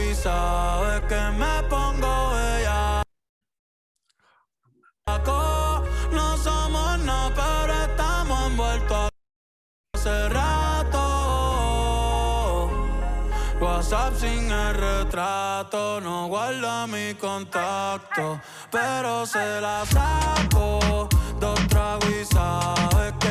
y sabes que me pongo bella. No somos nada, pero estamos envueltos hace rato. WhatsApp sin el retrato, no guarda mi contacto, pero se la saco. Dos tragos y sabes que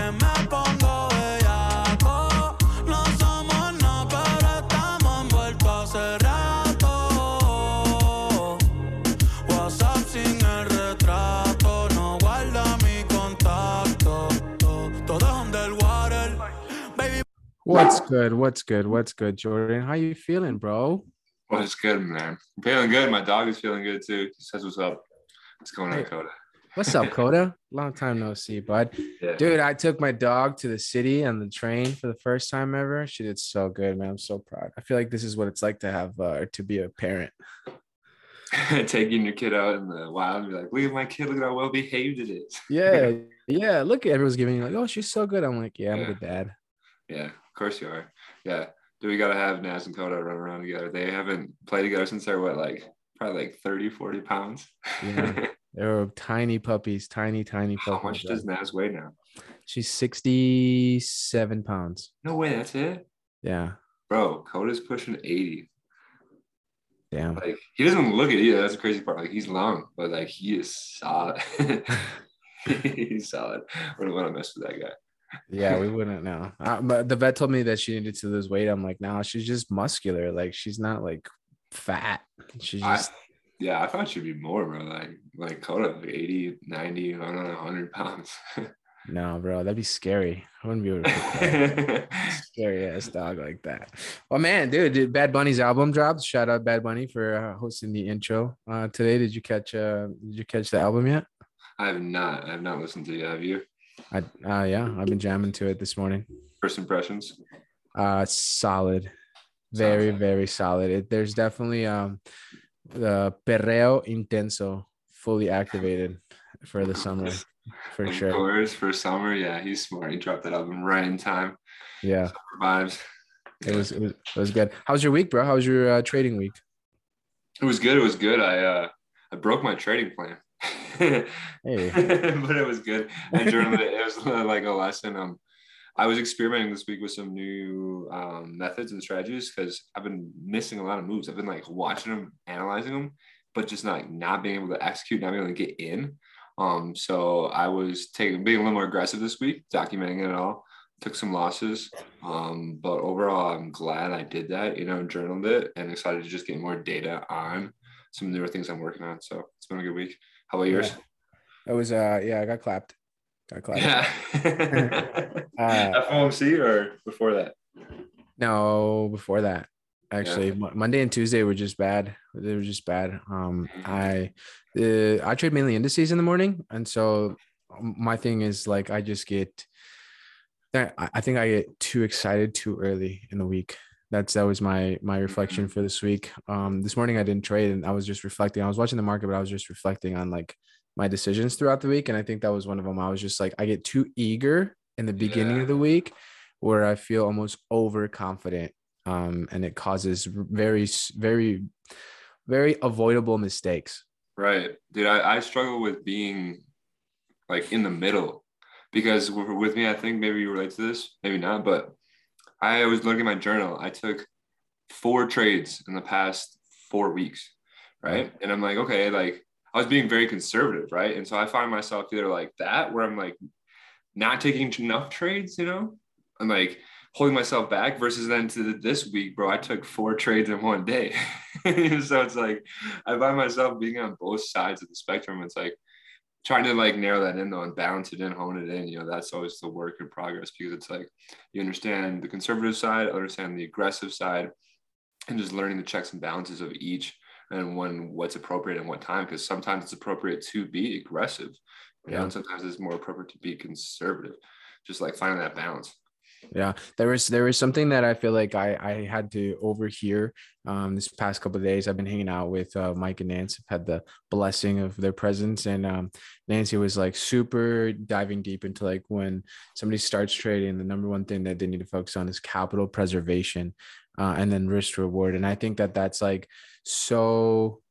What's good? What's good? What's good, Jordan? How you feeling, bro? What's good, man? I'm feeling good. My dog is feeling good too. He says what's up. What's going on, Hey. Coda? What's up, Coda? Long time no see, bud. Yeah. Dude, I took my dog to the city on the train for the first time ever. She did so good, man. I'm so proud. I feel like this is what it's like to have uh, to be a parent. Taking your kid out in the wild and be like, look at my kid, look at how well behaved it is. Yeah, yeah. Look, at everyone's giving you like, oh, she's so good. I'm like, yeah, I'm a good dad. Yeah, course you are. Yeah. Do we gotta have Naz and Coda run around together? They haven't played together since they're what, like probably like 30, 40 pounds. Yeah. They were tiny puppies, tiny, tiny puppies. How much does Naz weigh now? She's 67 pounds. No way, that's it. Yeah, Bro, Coda's pushing 80. damn. Like he doesn't look it either. That's the crazy part. Like he's long, but like he is solid. he's solid. Wouldn't want to mess with that guy. Yeah, we wouldn't know. Uh, but the vet told me that she needed to lose weight. I'm like, no, she's just muscular. Like she's not like fat. She's I- just Yeah, I thought she'd be more, bro. Like like Coda, like 80, 90, I don't know, 100 pounds. no, bro. That'd be scary. I wouldn't be able to scary ass dog like that. Oh man, dude, did Bad Bunny's album dropped? Shout out Bad Bunny for uh, hosting the intro uh, today. Did you catch? Uh, did you catch the album yet? I have not. I have not listened to it. Have you? I uh, yeah, I've been jamming to it this morning. First impressions. Uh, solid, very Solid. very solid. It, there's definitely um the perreo intenso fully activated for the summer for Of sure. course, for summer. Yeah, he's smart. He dropped that album right in time. Yeah, Summer vibes. it was it was it was good. How was your week, bro? How was your uh, trading week? It was good. It was good. I uh I broke my trading plan. But it was good. I journaled it. It was uh, like a lesson. Um, I was experimenting this week with some new um, methods and strategies because I've been missing a lot of moves. I've been like watching them, analyzing them, but just not not being able to execute, not being able to get in. Um, so I was taking being a little more aggressive this week, documenting it all. Took some losses, um, but overall, I'm glad I did that. You know, journaled it, and excited to just get more data on some newer things I'm working on. So it's been a good week. How about yours? it was uh yeah, I got clapped. Got clapped. Yeah. Uh, FOMC or before that? No, before that, actually, Mo- Monday and Tuesday were just bad. They were just bad. Um, I, uh, I trade mainly indices in the morning, and so my thing is like I just get, that I I think I get too excited too early in the week. That's that was my my reflection for this week. Um, this morning I didn't trade, and I was just reflecting. I was watching the market, but I was just reflecting on like my decisions throughout the week, and I think that was one of them. I was just like I get too eager in the beginning Yeah. of the week where I feel almost overconfident. Um, and it causes very, very, very avoidable mistakes. Right. Dude, I, I struggle with being like in the middle because with me, I think maybe you relate to this, maybe not, but I was looking at my journal. I took four trades in the past four weeks. Right. And I'm like, okay, like I was being very conservative. Right. And so I find myself either like that, where I'm like not taking enough trades, you know, I'm like holding myself back versus then to this week, bro, I took four trades in one day. so it's like I find myself being on both sides of the spectrum. It's like trying to like narrow that in though and balance it in, hone it in. You know, that's always the work in progress because it's like you understand the conservative side, understand the aggressive side, and just learning the checks and balances of each and when what's appropriate and what time. Because sometimes it's appropriate to be aggressive, you know, and sometimes it's more appropriate to be conservative. Just like finding that balance. Yeah, there was there was something that I feel like I I had to overhear um this past couple of days. I've been hanging out with uh, Mike and Nancy. I've had the blessing of their presence, and um, Nancy was like super diving deep into like when somebody starts trading, the number one thing that they need to focus on is capital preservation. uh, and then risk reward. And I think that that's like so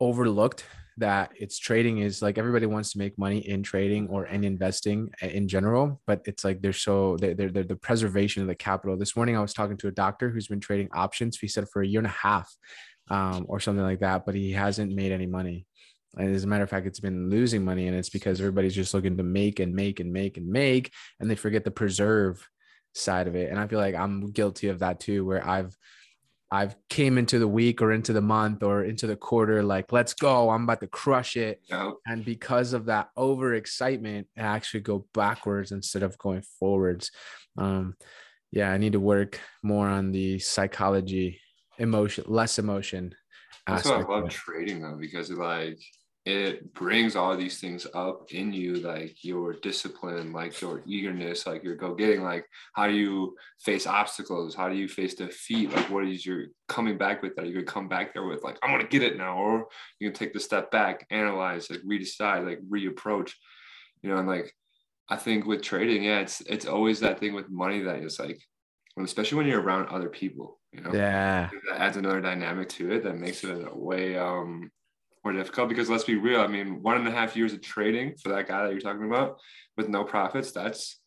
overlooked that it's trading is like everybody wants to make money in trading or in investing in general, but it's like they're so they're, they're, they're the preservation of the capital. This morning I was talking to a doctor who's been trading options. He said for a year and a half um, or something like that, but he hasn't made any money. And as a matter of fact, it's been losing money, and it's because everybody's just looking to make and make and make and make, and they forget the preserve side of it. And I feel like I'm guilty of that too, where I've I've came into the week or into the month or into the quarter like let's go. I'm about to crush it. And because of that over excitement I actually go backwards instead of going forwards. Um yeah I need to work more on the psychology emotion less emotion that's why I love trading though because like it brings all these things up in you like your discipline like your eagerness like your go getting like how do you face obstacles? How do you face defeat? Like what is your coming back with that? You could come back there with like i'm gonna get it now or you can take the step back analyze like redecide like reapproach you know and like i think with trading yeah it's it's always that thing with money that is like especially when you're around other people you know? Yeah. That adds another dynamic to it that makes it a way um more difficult because let's be real. I mean, one and a half years of trading for that guy that you're talking about with no profits, that's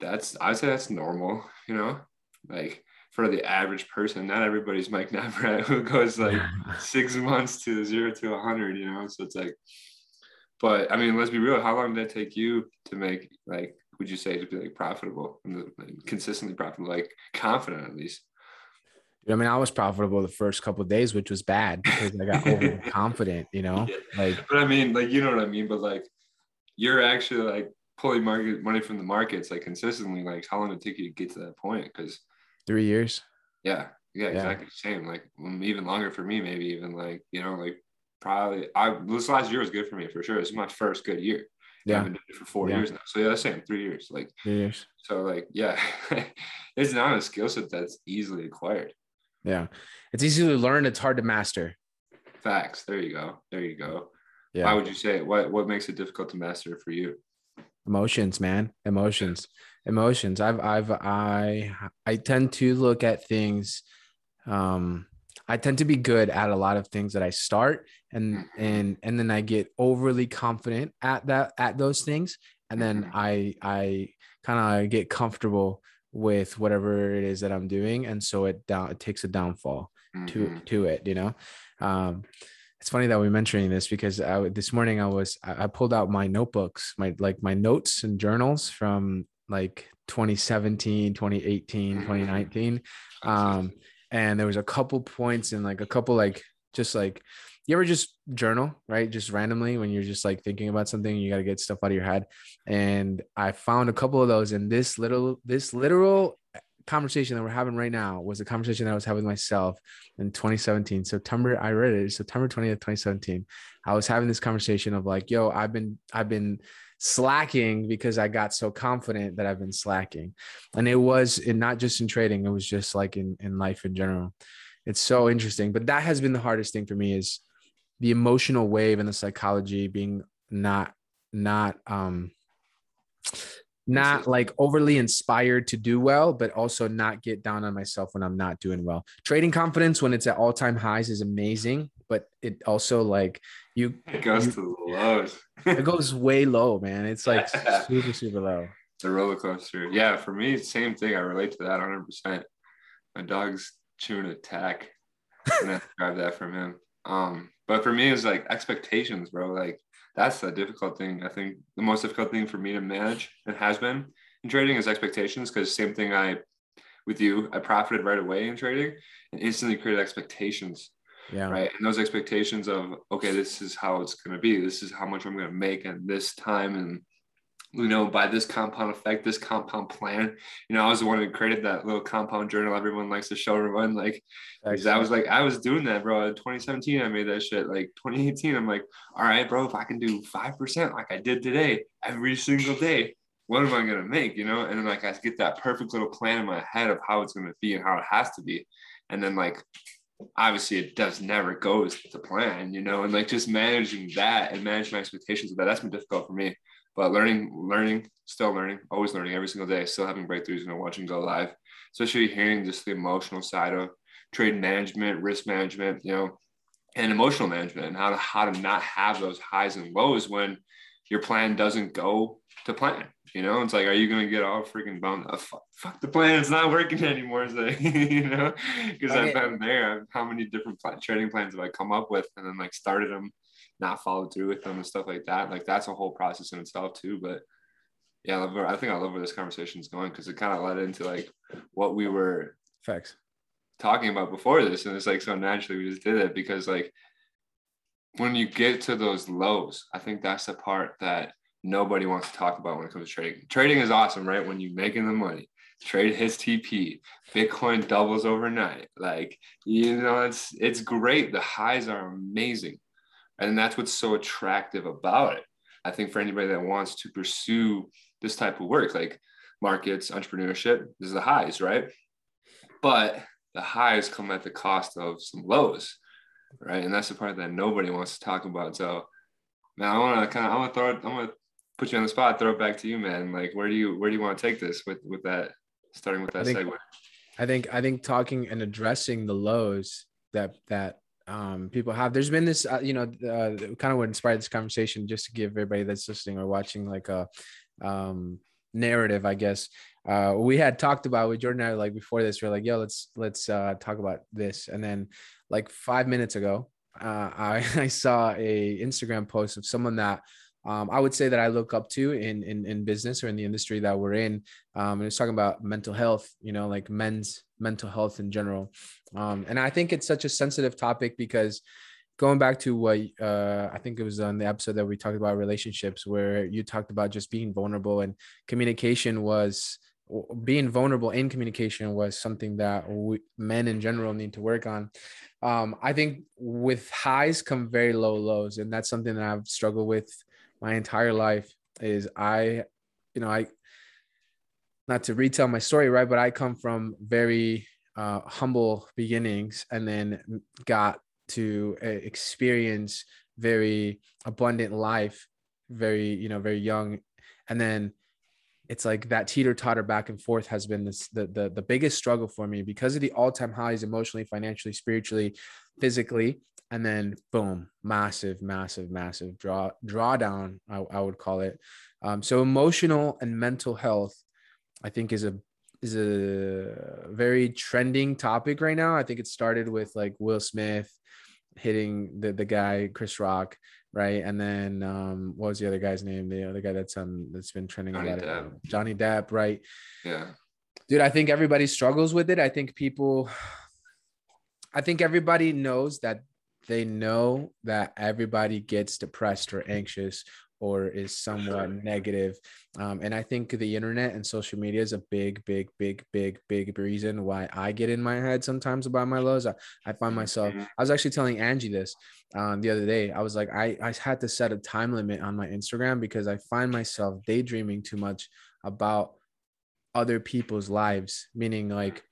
that's I'd say that's normal, you know, like for the average person, not everybody's Mike Neverett who goes like six months to zero to a hundred, you know. So it's like, but I mean, let's be real. How long did it take you to make like? Would you say to be like profitable and consistently profitable, like confident at least? I mean, I was profitable the first couple days, which was bad because I got overconfident, you know. Like, but I mean, like you know what I mean. But like, you're actually like pulling market money from the markets like consistently. Like, how long did it take you to get to that point? Because three years. Yeah, yeah, exactly. Yeah. Same. Like even longer for me, maybe even like you know, like probably I this last year was good for me for sure. It's my first good year. Yeah, I've been doing it for four yeah. years now. So yeah, that's same three years. Like three years. So like yeah, it's not a skill set that's easily acquired. Yeah. It's easy to learn, it's hard to master. Facts. There you go. There you go. Yeah. Why would you say it? What what makes it difficult to master for you? Emotions, man. Emotions. Emotions. I've I've I I tend to look at things um I tend to be good at a lot of things that I start and mm-hmm. and and then I get overly confident at that at those things and then mm-hmm. I I kind of get comfortable with whatever it is that I'm doing, and so it down it takes a downfall mm-hmm. to to it. You know, um, it's funny that we're mentioning this because I, this morning I was I, pulled out my notebooks, my like my notes and journals from like 2017, 2018, mm-hmm. 2019. Um, and there was a couple points and like a couple like just like you ever just journal, right? Just randomly when you're just like thinking about something, you got to get stuff out of your head. And I found a couple of those in this little, this literal conversation that we're having right now was a conversation that I was having myself in 2017. September, I read it September 20th, 2017. I was having this conversation of like, yo, I've been, I've been slacking because I got so confident that I've been slacking. And it was in not just in trading, it was just like in, in life in general. It's so interesting. But that has been the hardest thing for me is the emotional wave and the psychology being not not um not like overly inspired to do well, but also not get down on myself when I'm not doing well. Trading confidence when it's at all time highs is amazing, but it also like you it goes you, to the lows. it goes way low, man. It's like super super low. The roller coaster. Yeah, for me, same thing. I relate to that 100. percent My dog's chewing a tack. And I grab that from him. Um, but for me, it's like expectations, bro. Like that's the difficult thing. I think the most difficult thing for me to manage and has been in trading is expectations. Because same thing I with you, I profited right away in trading and instantly created expectations. Yeah. Right. And those expectations of okay, this is how it's gonna be. This is how much I'm gonna make at this time and you know, by this compound effect, this compound plan. You know, I was the one who created that little compound journal everyone likes to show everyone. Like, I was like, I was doing that, bro. In 2017, I made that shit. Like 2018, I'm like, all right, bro, if I can do 5% like I did today, every single day, what am I gonna make? You know, and then like I get that perfect little plan in my head of how it's gonna be and how it has to be. And then like obviously it does never goes to plan, you know, and like just managing that and manage my expectations of that, that's been difficult for me but learning, learning, still learning, always learning every single day, still having breakthroughs, you know, watching go live, especially hearing just the emotional side of trade management, risk management, you know, and emotional management and how to how to not have those highs and lows when your plan doesn't go to plan. You know, it's like, are you gonna get all freaking bummed? Oh, fuck, fuck, the plan, it's not working anymore. It's like, you know, because okay. I've been there. How many different plan, trading plans have I come up with and then like started them, not followed through with them and stuff like that. Like that's a whole process in itself too. But yeah, I, love where, I think I love where this conversation is going because it kind of led into like what we were facts talking about before this, and it's like so naturally we just did it because like when you get to those lows, I think that's the part that nobody wants to talk about when it comes to trading. Trading is awesome, right? When you're making the money, trade his TP, Bitcoin doubles overnight. Like, you know, it's it's great. The highs are amazing. And that's what's so attractive about it. I think for anybody that wants to pursue this type of work, like markets, entrepreneurship, this is the highs, right? But the highs come at the cost of some lows, right? And that's the part that nobody wants to talk about. So now I want to kind of, I want to throw it, I'm going to put you on the spot, throw it back to you, man. Like, where do you, where do you want to take this with, with that, starting with that I think, segue? I think, I think talking and addressing the lows that, that, um, people have there's been this uh, you know uh, kind of what inspired this conversation just to give everybody that's listening or watching like a um narrative i guess uh, we had talked about with Jordan and I, like before this, we are like, yo, let's let's uh, talk about this. And then like five minutes ago, uh, I, I saw a Instagram post of someone that um, I would say that I look up to in, in in business or in the industry that we're in. Um, and it's talking about mental health, you know, like men's mental health in general. Um, and I think it's such a sensitive topic because going back to what uh, I think it was on the episode that we talked about relationships, where you talked about just being vulnerable and communication was being vulnerable in communication was something that we, men in general need to work on. Um, I think with highs come very low lows, and that's something that I've struggled with my entire life. Is I, you know, I not to retell my story, right? But I come from very uh, humble beginnings, and then got to uh, experience very abundant life, very you know, very young, and then it's like that teeter totter back and forth has been this the, the the biggest struggle for me because of the all-time highs emotionally financially spiritually physically and then boom massive massive massive draw drawdown I, I would call it um, so emotional and mental health i think is a is a very trending topic right now i think it started with like will smith hitting the, the guy chris rock right? And then um, what was the other guy's name? The other guy that's um that's been trending Johnny a lot. Depp. Of, Johnny Depp, right? Yeah. Dude, I think everybody struggles with it. I think people, I think everybody knows that they know that everybody gets depressed or anxious or is somewhat negative. Um, and I think the internet and social media is a big, big, big, big, big reason why I get in my head sometimes about my lows. I, I find myself, mm-hmm. I was actually telling Angie this um, the other day. I was like, I, I had to set a time limit on my Instagram because I find myself daydreaming too much about other people's lives, meaning like,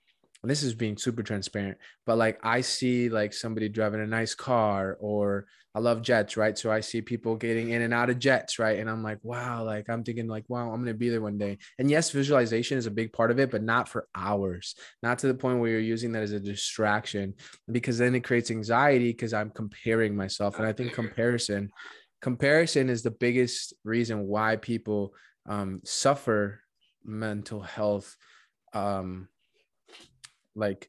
this is being super transparent, but like I see like somebody driving a nice car or I love jets, right? So I see people getting in and out of jets, right? And I'm like, wow, like I'm thinking like, wow, I'm going to be there one day. And yes, visualization is a big part of it, but not for hours, not to the point where you're using that as a distraction because then it creates anxiety because I'm comparing myself. And I think comparison, comparison is the biggest reason why people um, suffer mental health um, like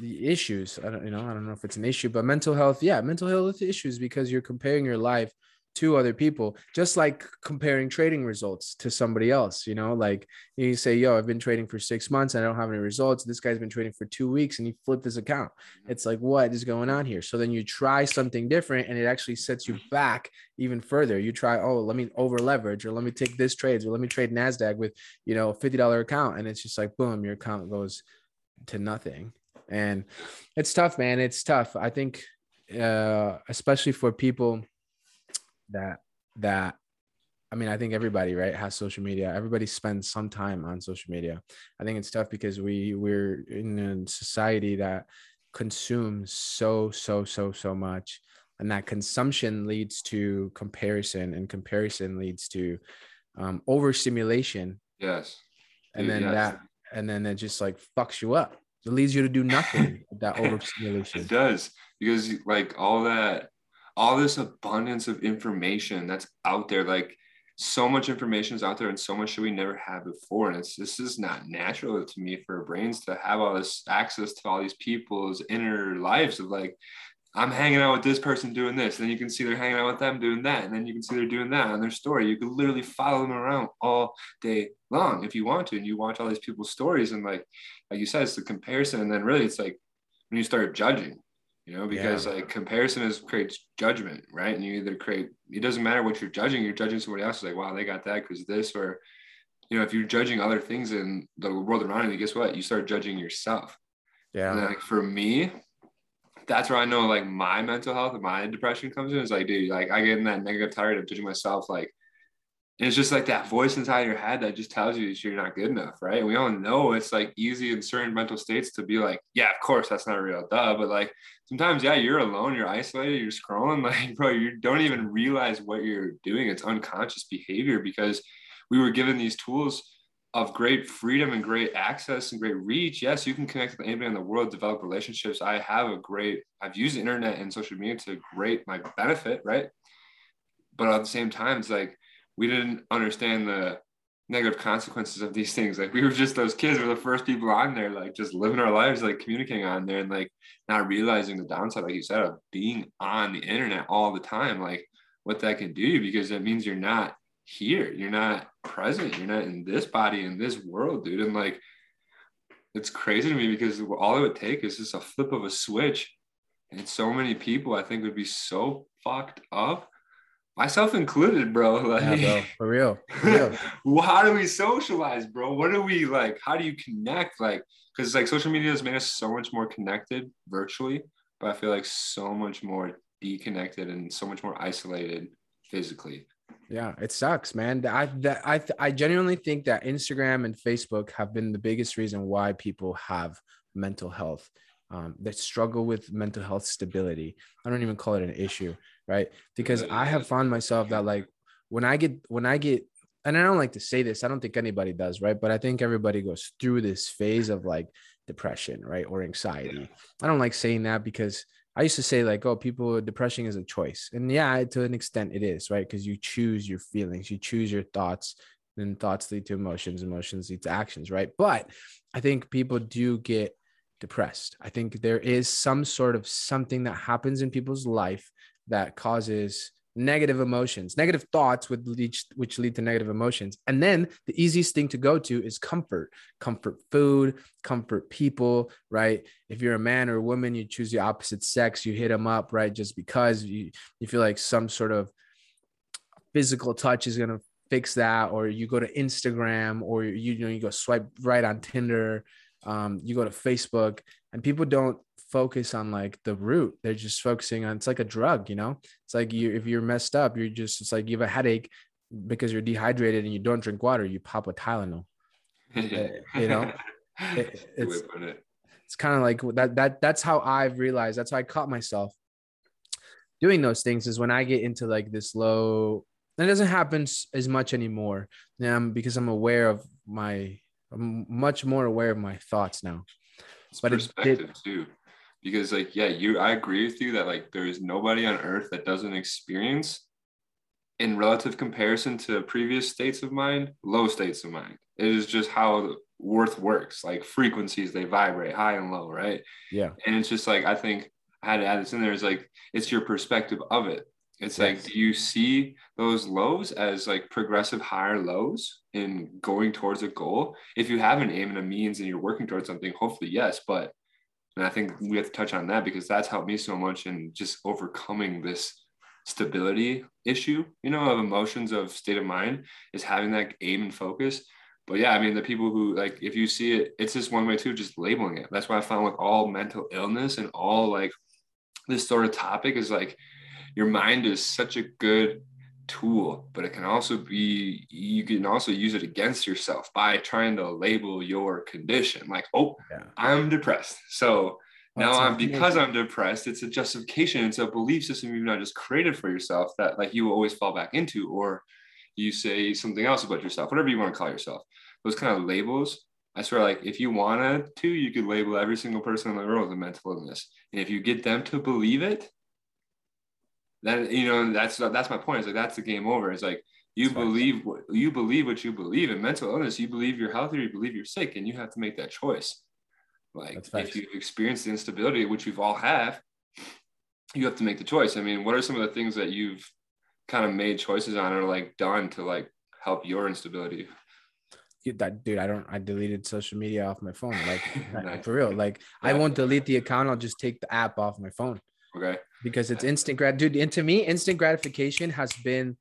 the issues. I don't, you know, I don't know if it's an issue, but mental health, yeah, mental health issues because you're comparing your life to other people, just like comparing trading results to somebody else. You know, like you say, "Yo, I've been trading for six months, and I don't have any results." This guy's been trading for two weeks, and he flipped his account. Mm-hmm. It's like, what is going on here? So then you try something different, and it actually sets you back even further. You try, oh, let me over leverage, or let me take this trades, or let me trade Nasdaq with you know fifty dollar account, and it's just like, boom, your account goes to nothing. And it's tough, man. It's tough. I think, uh, especially for people that, that, I mean, I think everybody, right, has social media. Everybody spends some time on social media. I think it's tough because we we're in a society that consumes so, so, so, so much. And that consumption leads to comparison, and comparison leads to um, overstimulation. Yes. And then yes. that and then it just like fucks you up. It leads you to do nothing with that overstimulation. It does because like all that, all this abundance of information that's out there, like so much information is out there and so much that we never had before. And it's this is not natural to me for brains to have all this access to all these people's inner lives of like, I'm hanging out with this person doing this. And then you can see they're hanging out with them doing that. And then you can see they're doing that on their story. You can literally follow them around all day long if you want to. And you watch all these people's stories. And like, like you said, it's the comparison. And then really it's like when you start judging, you know, because yeah. like comparison is creates judgment, right? And you either create, it doesn't matter what you're judging, you're judging somebody else. It's like, wow, they got that because this, or, you know, if you're judging other things in the world around you, guess what? You start judging yourself. Yeah. And like for me, that's where I know like my mental health and my depression comes in. Is like, dude, like I get in that negative tired of judging myself. Like, it's just like that voice inside your head that just tells you that you're not good enough, right? We all know it's like easy in certain mental states to be like, yeah, of course, that's not real, duh. But like sometimes, yeah, you're alone, you're isolated, you're scrolling, like, bro, you don't even realize what you're doing. It's unconscious behavior because we were given these tools of great freedom and great access and great reach, yes, you can connect with anybody in the world, develop relationships. I have a great, I've used the internet and social media to great my benefit, right? But at the same time, it's like we didn't understand the negative consequences of these things. Like we were just those kids we were the first people on there, like just living our lives, like communicating on there and like not realizing the downside, like you said, of being on the internet all the time, like what that can do because it means you're not here. You're not present. You're not in this body, in this world, dude. And like, it's crazy to me because all it would take is just a flip of a switch. And so many people, I think, would be so fucked up, myself included, bro. Like, yeah, bro. For real. For real. how do we socialize, bro? What do we like? How do you connect? Like, because like social media has made us so much more connected virtually, but I feel like so much more deconnected and so much more isolated physically. Yeah, it sucks, man. I that I I genuinely think that Instagram and Facebook have been the biggest reason why people have mental health um, that struggle with mental health stability. I don't even call it an issue, right? Because I have found myself that like when I get when I get and I don't like to say this, I don't think anybody does, right? But I think everybody goes through this phase of like depression, right? Or anxiety. I don't like saying that because I used to say like, oh, people depression is a choice, and yeah, to an extent it is, right? Because you choose your feelings, you choose your thoughts, and thoughts lead to emotions, emotions lead to actions, right? But I think people do get depressed. I think there is some sort of something that happens in people's life that causes negative emotions, negative thoughts would lead, which lead to negative emotions. And then the easiest thing to go to is comfort, comfort food, comfort people, right? If you're a man or a woman, you choose the opposite sex, you hit them up, right? Just because you, you feel like some sort of physical touch is going to fix that, or you go to Instagram or you, you know, you go swipe right on Tinder, um, you go to Facebook and people don't focus on like the root. They're just focusing on it's like a drug, you know. It's like you if you're messed up, you're just it's like you have a headache because you're dehydrated and you don't drink water. You pop a Tylenol. you know, it, it's it's kind of like that. That that's how I've realized. That's how I caught myself doing those things. Is when I get into like this low. It doesn't happen as much anymore. Now because I'm aware of my. I'm much more aware of my thoughts now. It's but perspective it, too. Because like yeah you i agree with you that like there is nobody on earth that doesn't experience in relative comparison to previous states of mind low states of mind. It is just how worth works. Like frequencies they vibrate high and low right? Yeah. And it's just like i think i had to add this in there is like it's your perspective of it it's yes. like do you see those lows as like progressive higher lows in going towards a goal if you have an aim and a means and you're working towards something hopefully yes but and I think we have to touch on that because that's helped me so much in just overcoming this stability issue, you know, of emotions, of state of mind, is having that aim and focus. But yeah, I mean, the people who like, if you see it, it's just one way too, just labeling it. That's why I found with all mental illness and all like this sort of topic is like your mind is such a good tool, but it can also be, you can also use it against yourself by trying to label your condition. Like, oh, yeah. I'm depressed. So now I'm because I'm depressed, it's a justification, it's a belief system you've not just created for yourself that like you will always fall back into, or you say something else about yourself, whatever you want to call yourself. Those kind of labels I swear, like if you wanted to, you could label every single person in the world with a mental illness. And if you get them to believe it, then you know that's that's my point. It's like that's the game over. It's like you that's believe what you believe what you believe in mental illness. You believe you're healthy, you believe you're sick, and you have to make that choice. Like if you've experienced the instability, which we've all have, you have to make the choice. I mean, what are some of the things that you've kind of made choices on or like done to like help your instability? that dude, I don't. I deleted social media off my phone. Like nice. for real. Like I won't delete the account. I'll just take the app off my phone. Okay. Because it's instant grat, dude. And to me, instant gratification has been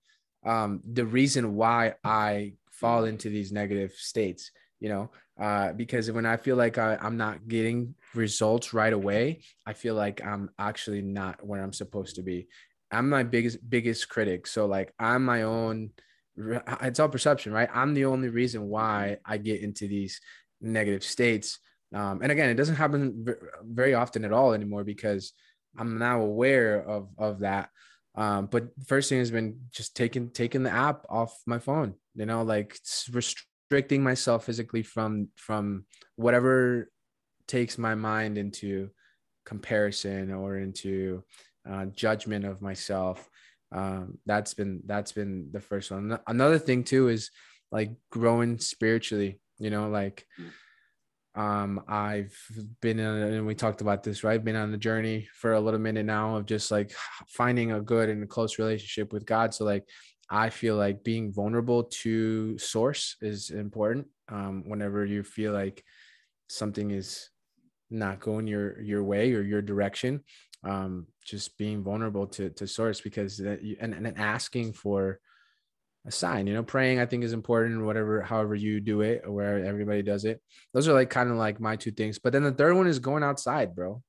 um, the reason why I fall into these negative states. You know, uh, because when I feel like I, I'm not getting results right away, I feel like I'm actually not where I'm supposed to be. I'm my biggest biggest critic. So like I'm my own it's all perception, right? I'm the only reason why I get into these negative states. Um, and again, it doesn't happen very often at all anymore because I'm now aware of of that. Um, but first thing has been just taking taking the app off my phone. You know, like restricting myself physically from from whatever takes my mind into comparison or into uh, judgment of myself um, that's been that's been the first one another thing too is like growing spiritually you know like um i've been in, and we talked about this right? I've been on the journey for a little minute now of just like finding a good and a close relationship with god. So like i feel like being vulnerable to source is important um whenever you feel like something is not going your your way or your direction. Um, just being vulnerable to to source because that you, and, and asking for a sign you know praying i think is important whatever however you do it or where everybody does it those are like kind of like my two things but then the third one is going outside bro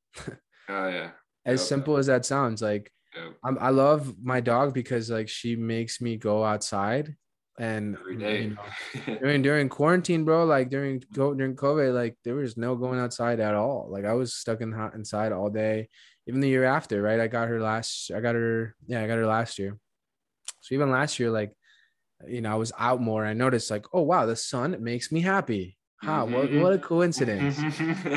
oh yeah as simple as that sounds like i love my dog because like she makes me go outside and every day. You know, during during quarantine, bro, like during during COVID, like there was no going outside at all. Like I was stuck in hot inside all day. Even the year after, right? I got her last. I got her. Yeah, I got her last year. So even last year, like you know, I was out more. I noticed like, oh wow, the sun makes me happy. Huh? Mm-hmm. What what a coincidence.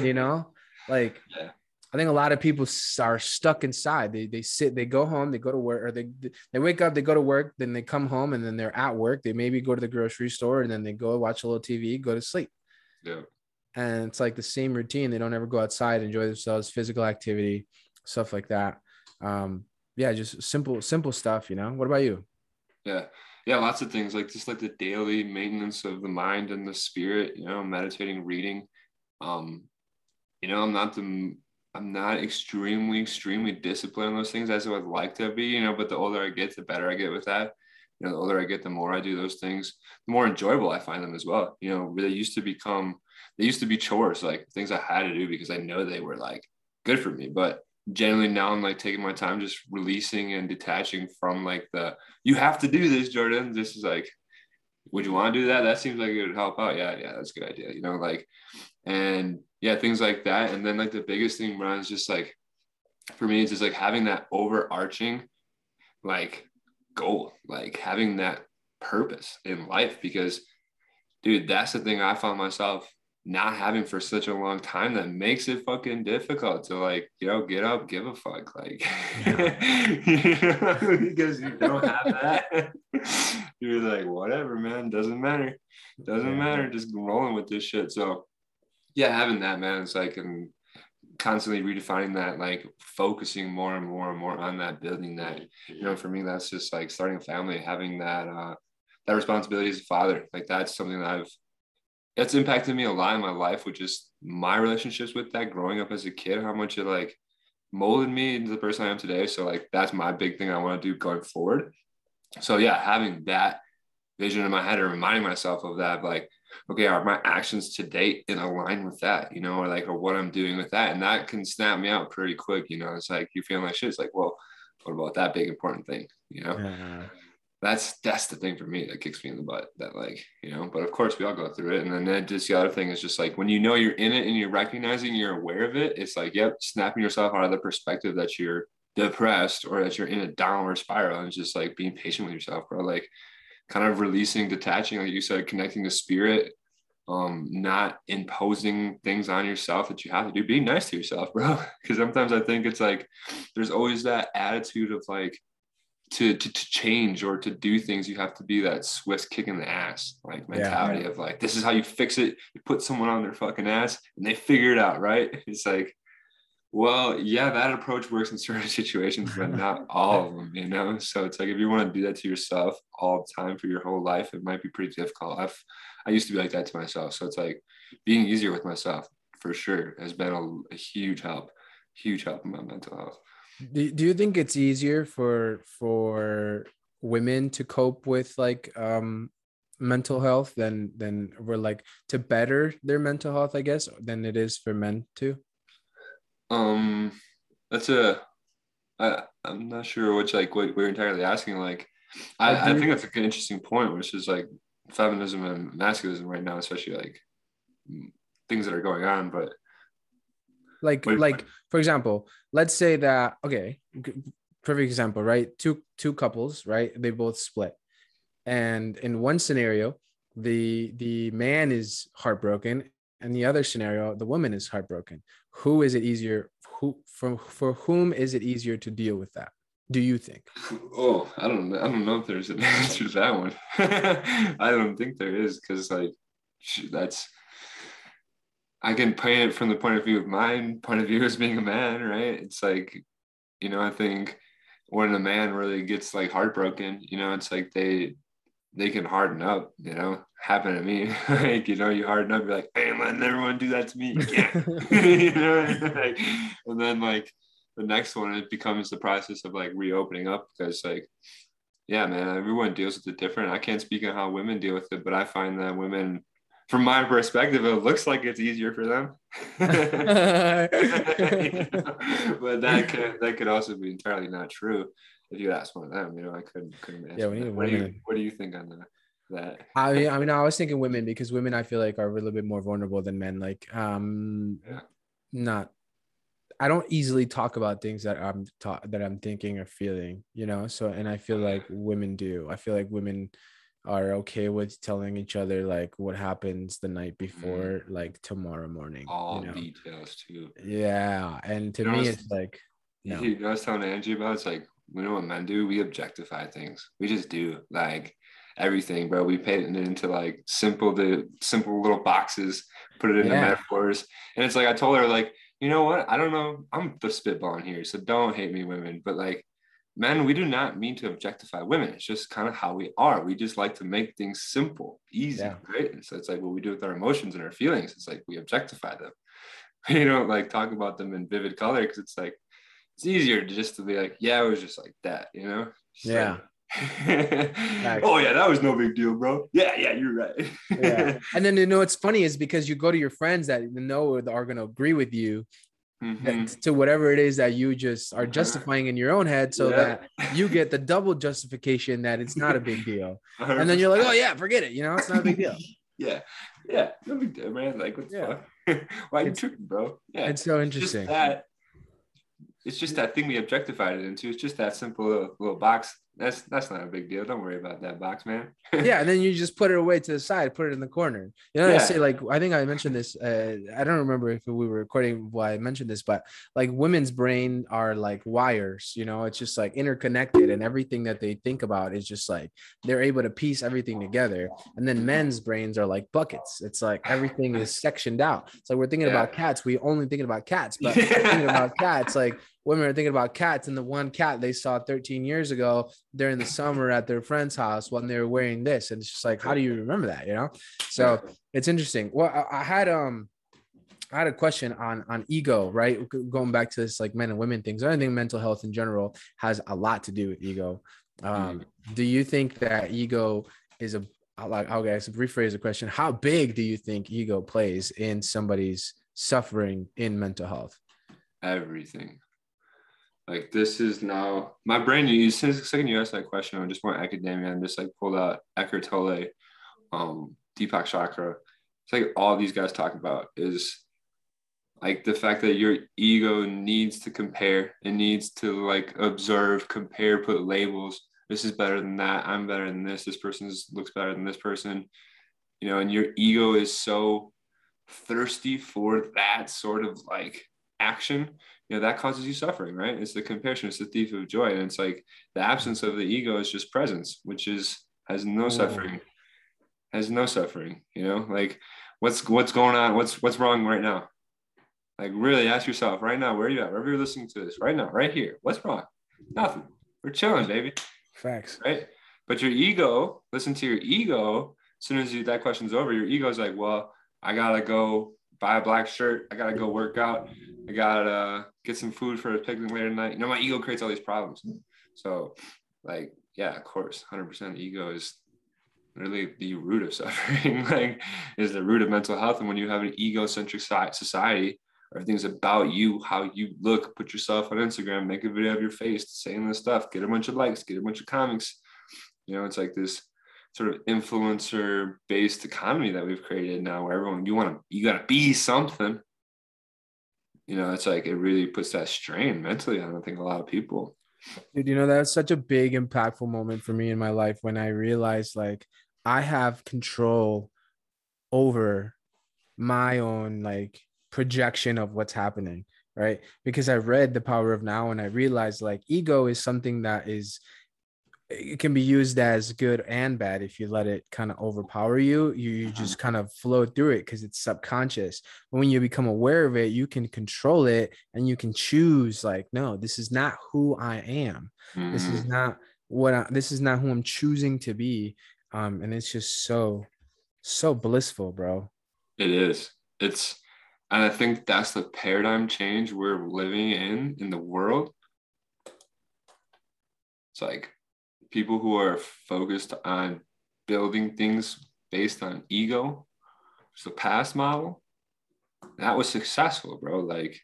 you know, like. Yeah I think a lot of people are stuck inside. They they sit, they go home, they go to work, or they they wake up, they go to work, then they come home, and then they're at work. They maybe go to the grocery store, and then they go watch a little TV, go to sleep. Yeah. And it's like the same routine. They don't ever go outside, enjoy themselves, physical activity, stuff like that. Um, yeah, just simple, simple stuff, you know. What about you? Yeah. Yeah, lots of things like just like the daily maintenance of the mind and the spirit, you know, meditating, reading. Um, you know, I'm not the I'm not extremely, extremely disciplined on those things as I would like to be, you know, but the older I get, the better I get with that. You know, the older I get, the more I do those things, the more enjoyable I find them as well. You know, they used to become, they used to be chores, like things I had to do because I know they were like good for me. But generally now I'm like taking my time just releasing and detaching from like the, you have to do this, Jordan. This is like, would you want to do that? That seems like it would help out. Yeah, yeah, that's a good idea. You know, like, and yeah, things like that. And then like the biggest thing, Brian, is just like for me, it's just like having that overarching like goal, like having that purpose in life. Because dude, that's the thing I found myself not having for such a long time that makes it fucking difficult to like, you know, get up, give a fuck. Like because you don't have that. You're like, whatever, man, doesn't matter. Doesn't yeah. matter. Just rolling with this shit. So yeah, having that man, it's like and constantly redefining that, like focusing more and more and more on that, building that. You know, for me, that's just like starting a family, having that uh that responsibility as a father. Like that's something that I've it's impacted me a lot in my life with just my relationships with that growing up as a kid, how much it like molded me into the person I am today. So like that's my big thing I want to do going forward. So yeah, having that vision in my head and reminding myself of that, like okay, are my actions to date in align with that, you know, or like, or what I'm doing with that. And that can snap me out pretty quick, you know, it's like, you feeling like shit. It's like, well, what about that big important thing, you know? Yeah. That's, that's the thing for me that kicks me in the butt that like, you know, but of course we all go through it. And then that just the other thing is just like, when you know you're in it and you're recognizing you're aware of it, it's like, yep, snapping yourself out of the perspective that you're depressed or that you're in a downward spiral and just like being patient with yourself, bro. Like, kind of releasing, detaching, like you said, connecting the spirit um, not imposing things on yourself that you have to do. Being nice to yourself, bro. Because sometimes I think it's like there's always that attitude of like to, to to change or to do things, you have to be that Swiss kick in the ass like mentality yeah. of like this is how you fix it. You put someone on their fucking ass and they figure it out, right? It's like well, yeah, that approach works in certain situations, but not all of them, you know? So it's like if you want to do that to yourself all the time for your whole life, it might be pretty difficult. I've I used to be like that to myself. So it's like being easier with myself for sure has been a, a huge help, huge help in my mental health. Do, do you think it's easier for for women to cope with like um mental health than than we're like to better their mental health, I guess, than it is for men to? Um, that's a. I I'm not sure which like what we're entirely asking. Like, I, I think that's an interesting point, which is like feminism and masculism right now, especially like things that are going on. But like like for example, let's say that okay, perfect example, right? Two two couples, right? They both split, and in one scenario, the the man is heartbroken. And the other scenario the woman is heartbroken. Who is it easier who for for whom is it easier to deal with that do you think? Oh i don't i don't know if there's an answer to that one. I don't think there is because like that's i can paint it from the point of view of mine point of view as being a man right it's like you know i think when a man really gets like heartbroken you know it's like they they can harden up, you know, happen to me. like, you know, you harden up, you're like, hey, letting everyone do that to me. You can't. you know, like, and then like the next one, it becomes the process of like reopening up because like, yeah, man, everyone deals with it different. I can't speak on how women deal with it, but I find that women, from my perspective, it looks like it's easier for them. but that could that could also be entirely not true if you ask one of them, you know, I couldn't couldn't answer. Yeah, we need what women. Do you, what do you think on that? That I mean, I mean, I was thinking women because women I feel like are a little bit more vulnerable than men. Like, um, yeah. not. I don't easily talk about things that I'm taught that I'm thinking or feeling, you know. So, and I feel like women do. I feel like women are okay with telling each other like what happens the night before, mm. like tomorrow morning. All you know? details too. Yeah, and to you me, it's like. No. You know, I was telling Angie about it's like we know what men do. We objectify things. We just do like everything, bro. We paint it into like simple the simple little boxes, put it into yeah. metaphors. And it's like I told her, like, you know what? I don't know. I'm the spitballing here, so don't hate me, women. But like men, we do not mean to objectify women. It's just kind of how we are. We just like to make things simple, easy, yeah. right? And so it's like what we do with our emotions and our feelings. It's like we objectify them. You don't like talk about them in vivid color because it's like it's easier to just to be like, yeah, it was just like that, you know? Just yeah. Like, oh yeah, that was no big deal, bro. Yeah, yeah, you're right. yeah. And then you know what's funny is because you go to your friends that know are gonna agree with you mm-hmm. to whatever it is that you just are uh-huh. justifying in your own head so yeah. that you get the double justification that it's not a big deal. and then you're like, oh yeah, forget it. You know, it's not a big deal. yeah. Yeah. No big deal, man. Like what the yeah. Why are you tripping, bro? Yeah. It's so interesting. Just that it's just that thing we objectified it into. It's just that simple little, little box that's that's not a big deal. Don't worry about that box, man. yeah, and then you just put it away to the side, put it in the corner. You know, yeah. I say like I think I mentioned this. Uh, I don't remember if we were recording why I mentioned this, but like women's brain are like wires. You know, it's just like interconnected, and everything that they think about is just like they're able to piece everything together. And then men's brains are like buckets. It's like everything is sectioned out. So we're thinking yeah. about cats. We only thinking about cats, but thinking about cats like women are thinking about cats and the one cat they saw 13 years ago during the summer at their friend's house when they were wearing this and it's just like how do you remember that you know so it's interesting well I, I had um I had a question on on ego, right? Going back to this like men and women things. I think mental health in general has a lot to do with ego. Um, mm. do you think that ego is a like okay, so rephrase the question. How big do you think ego plays in somebody's suffering in mental health? Everything. Like this is now my brain. You since the second you asked that question, I'm just went academia and just like pulled out Eckhart Tolle, um, Deepak Chopra. It's like all these guys talk about is like the fact that your ego needs to compare. It needs to like observe compare put labels. This is better than that. I'm better than this. This person looks better than this person. You know, and your ego is so thirsty for that sort of like action, you know, that causes you suffering, right? It's the comparison, it's the thief of joy. And it's like the absence of the ego is just presence, which is has no suffering, has no suffering, you know, like what's what's going on, what's what's wrong right now? Like really ask yourself right now, where are you at? Wherever you're listening to this, right now, right here, what's wrong? Nothing. We're chilling, baby. Facts. Right. But your ego, listen to your ego. As soon as you, that question's over, your ego's like, well, I gotta go buy a black shirt. I gotta go work out. I gotta get some food for a picnic later tonight. You know, my ego creates all these problems. So, like, yeah, of course, 100% ego is really the root of suffering. like, is the root of mental health. And when you have an egocentric society, everything's about you, how you look, put yourself on Instagram, make a video of your face, saying this stuff, get a bunch of likes, get a bunch of comments. You know, it's like this sort of influencer based economy that we've created now where everyone you want to you got to be something. You know it's like it really puts that strain mentally on i think a lot of people. Dude you know that's such a big impactful moment for me in my life when i realized like i have control over my own like projection of what's happening right? Because i read the power of now and i realized like ego is something that is it can be used as good and bad if you let it kind of overpower you you, you uh-huh. just kind of flow through it because it's subconscious but when you become aware of it you can control it and you can choose like no this is not who i am mm-hmm. this is mm-hmm. not what I, this is not who i'm choosing to be um and it's just so so blissful bro it is it's and i think that's the paradigm change we're living in in the world it's like people who are focused on building things based on ego, it's the past model, that was successful, bro. Like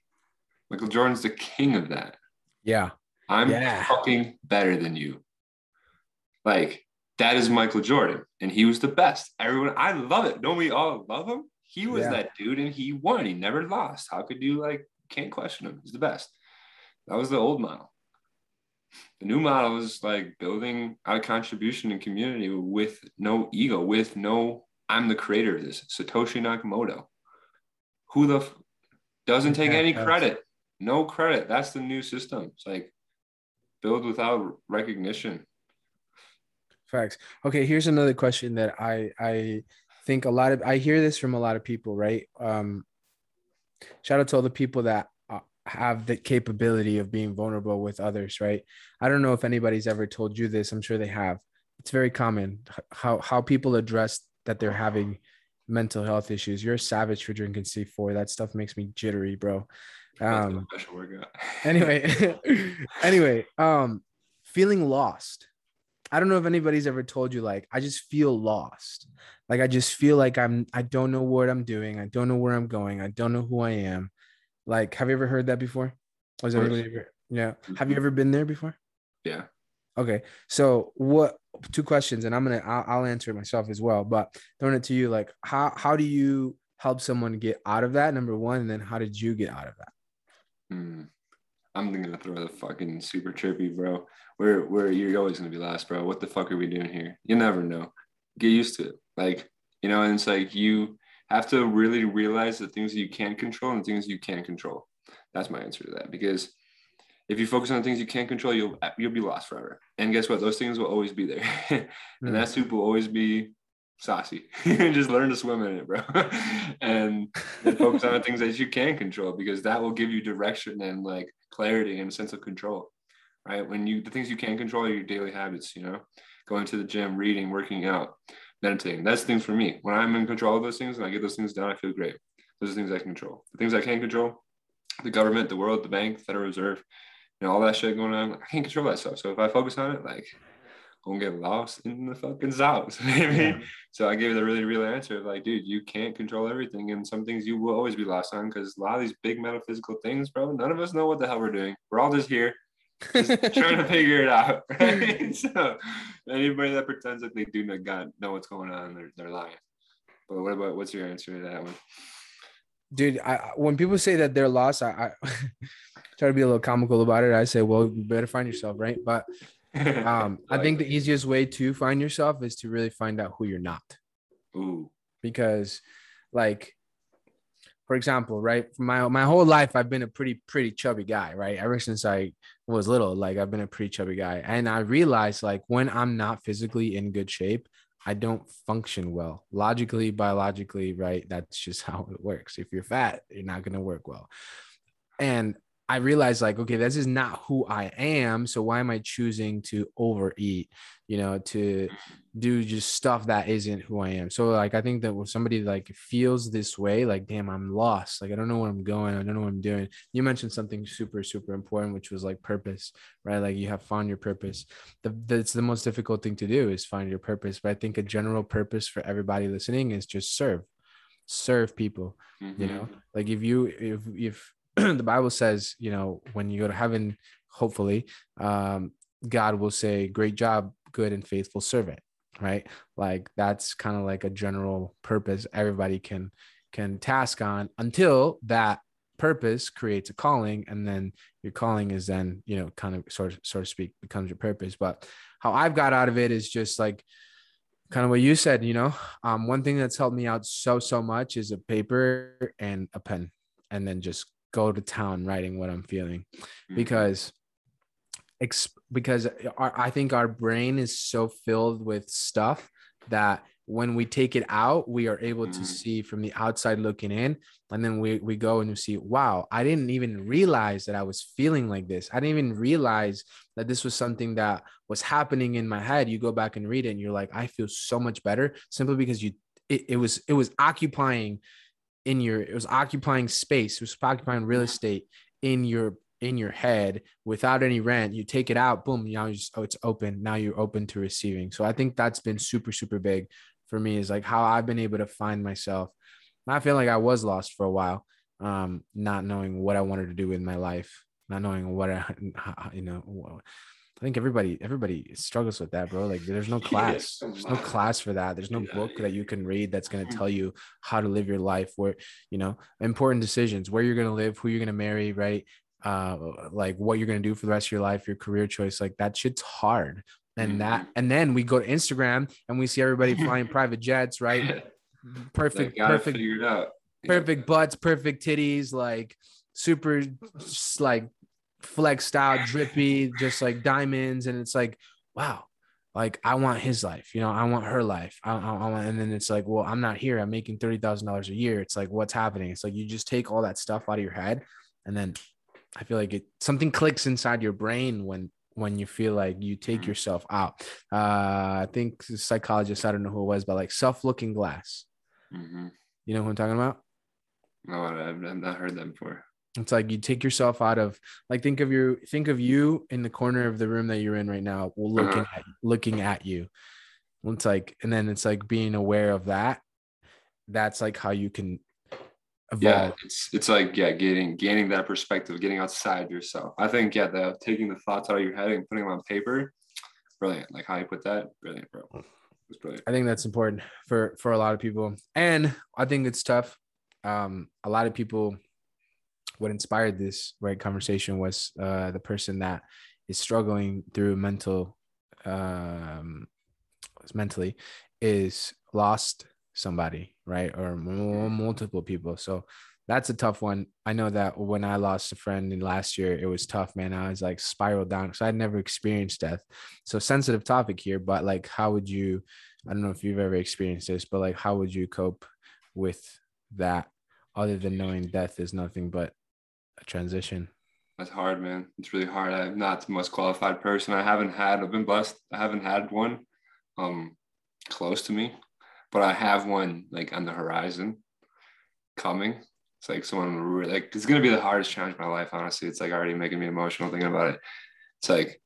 Michael Jordan's the king of that. Yeah. I'm yeah. fucking better than you. Like that is Michael Jordan, and he was the best. Everyone, I love it. Don't we all love him? He was yeah. that dude, and he won. He never lost. How could you like? Can't question him. He's the best. That was the old model the new model is like building out a contribution and community with no ego, with no, I'm the creator of this. Satoshi Nakamoto, who the f- doesn't take any credit, no credit. That's the new system. It's like build without recognition. Facts. Okay, here's another question that I I think a lot of I hear this from a lot of people, right? Um, shout out to all the people that have the capability of being vulnerable with others, right? I don't know if anybody's ever told you this. I'm sure they have. It's very common how how people address that they're having mental health issues. You're a savage for drinking C4. That stuff makes me jittery, bro. Um, anyway, anyway, um, feeling lost. I don't know if anybody's ever told you like I just feel lost. Like I just feel like I'm I don't know what I'm doing. I don't know where I'm going. I don't know who I am. Like, have you ever heard that before? Was ever? Yeah. Have you mm-hmm. ever been there before? Yeah. Okay. So what? Two questions, and I'm gonna I'll, I'll answer it myself as well. But throwing it to you, like, how how do you help someone get out of that? Number one, and then how did you get out of that? Hmm. I'm gonna throw the fucking super trippy, bro. Where where you're always gonna be last, bro. What the fuck are we doing here? You never know. Get used to it. Like, you know, and it's like you have to really realize the things that you can control and things you can't control. That's my answer to that. Because if you focus on the things you can't control, you'll you'll be lost forever. And guess what? Those things will always be there. and mm. that soup will always be saucy. Just learn to swim in it, bro. and, and focus on the things that you can control because that will give you direction and like clarity and a sense of control. Right. When you the things you can control are your daily habits, you know, going to the gym, reading, working out meditating. That's things for me. When I'm in control of those things and I get those things done, I feel great. Those are things I can control. The things I can't control, the government, the world, the bank, Federal Reserve, you know, all that shit going on. I can't control that stuff. So if I focus on it, like I'm gonna get lost in the fucking sauce. yeah. So I gave the really real answer of like, dude, you can't control everything, and some things you will always be lost on because a lot of these big metaphysical things, bro. None of us know what the hell we're doing. We're all just here trying to figure it out. Right? so anybody that pretends that they do not God know what's going on, they're they're lying. But what about what's your answer to that one? Dude, I, when people say that they're lost, I, I try to be a little comical about it. I say, well, you better find yourself, right? But um, I think the easiest way to find yourself is to really find out who you're not. Ooh, because like for example, right? My my whole life I've been a pretty pretty chubby guy, right? Ever since I was little, like I've been a pretty chubby guy. And I realized like when I'm not physically in good shape, I don't function well. Logically, biologically, right? That's just how it works. If you're fat, you're not going to work well. And I realized like, okay, this is not who I am. So why am I choosing to overeat, you know, to do just stuff that isn't who I am? So like, I think that when somebody like feels this way, like, damn, I'm lost. Like, I don't know where I'm going. I don't know what I'm doing. You mentioned something super, super important, which was like purpose, right? Like you have found your purpose. The, that's the most difficult thing to do is find your purpose. But I think a general purpose for everybody listening is just serve, serve people, mm-hmm. you know, like if you, if, if, the Bible says, you know, when you go to heaven, hopefully, um, God will say, Great job, good and faithful servant, right? Like that's kind of like a general purpose everybody can can task on until that purpose creates a calling and then your calling is then you know kind of sort of so to speak becomes your purpose but how i've got out of it is just like kind of what you said you know um, one thing that's helped me out so so much is a paper and a pen and then just go to town writing what I'm feeling mm-hmm. because because our, I think our brain is so filled with stuff that when we take it out, we are able mm-hmm. to see from the outside looking in. And then we, we go and we see, wow, I didn't even realize that I was feeling like this. I didn't even realize that this was something that was happening in my head. You go back and read it and you're like, I feel so much better simply because you, it, it was, it was occupying in your it was occupying space it was occupying real estate in your in your head without any rent you take it out boom you just oh it's open now you're open to receiving. So i think that's been super super big for me is like how i've been able to find myself. I feel like i was lost for a while um not knowing what i wanted to do with my life not knowing what i you know I think everybody everybody struggles with that, bro. Like there's no class. There's no class for that. There's no book that you can read that's going to tell you how to live your life where, you know, important decisions, where you're going to live, who you're going to marry, right? Uh like what you're going to do for the rest of your life, your career choice, like that shit's hard. And that mm-hmm. and then we go to Instagram and we see everybody flying private jets, right? Perfect perfect figured out. Perfect butts, perfect titties, like super like flexed out, drippy, just like diamonds. And it's like, wow, like I want his life, you know, I want her life. I, I, I want, and then it's like, well, I'm not here. I'm making $30,000 a year. It's like, what's happening? It's like, you just take all that stuff out of your head. And then I feel like it, something clicks inside your brain when, when you feel like you take mm-hmm. yourself out. Uh, I think the psychologist, I don't know who it was, but like self looking glass. Mm-hmm. You know who I'm talking about? No, I've not heard that before. It's like you take yourself out of like think of your think of you in the corner of the room that you're in right now, looking uh-huh. at looking at you. It's like and then it's like being aware of that. That's like how you can evolve. Yeah, it's it's like yeah, getting gaining that perspective, getting outside yourself. I think yeah, the taking the thoughts out of your head and putting them on paper, brilliant. Like how you put that, brilliant, bro. It's brilliant. I think that's important for for a lot of people, and I think it's tough. Um, a lot of people what inspired this right conversation was uh, the person that is struggling through mental um, mentally is lost somebody right or multiple people. So that's a tough one. I know that when i lost a friend in last year it was tough man. I was like spiraled down because i'd never experienced death. So sensitive topic here but like how would you i don't know if you've ever experienced this but like how would you cope with that other than knowing death is nothing but transition? That's hard, man. It's really hard. I'm not the most qualified person. I haven't had. I've been blessed. I haven't had one um close to me, but I have one like on the horizon coming. It's like someone really like it's gonna be the hardest challenge of my life. Honestly, it's like already making me emotional thinking about it. It's like,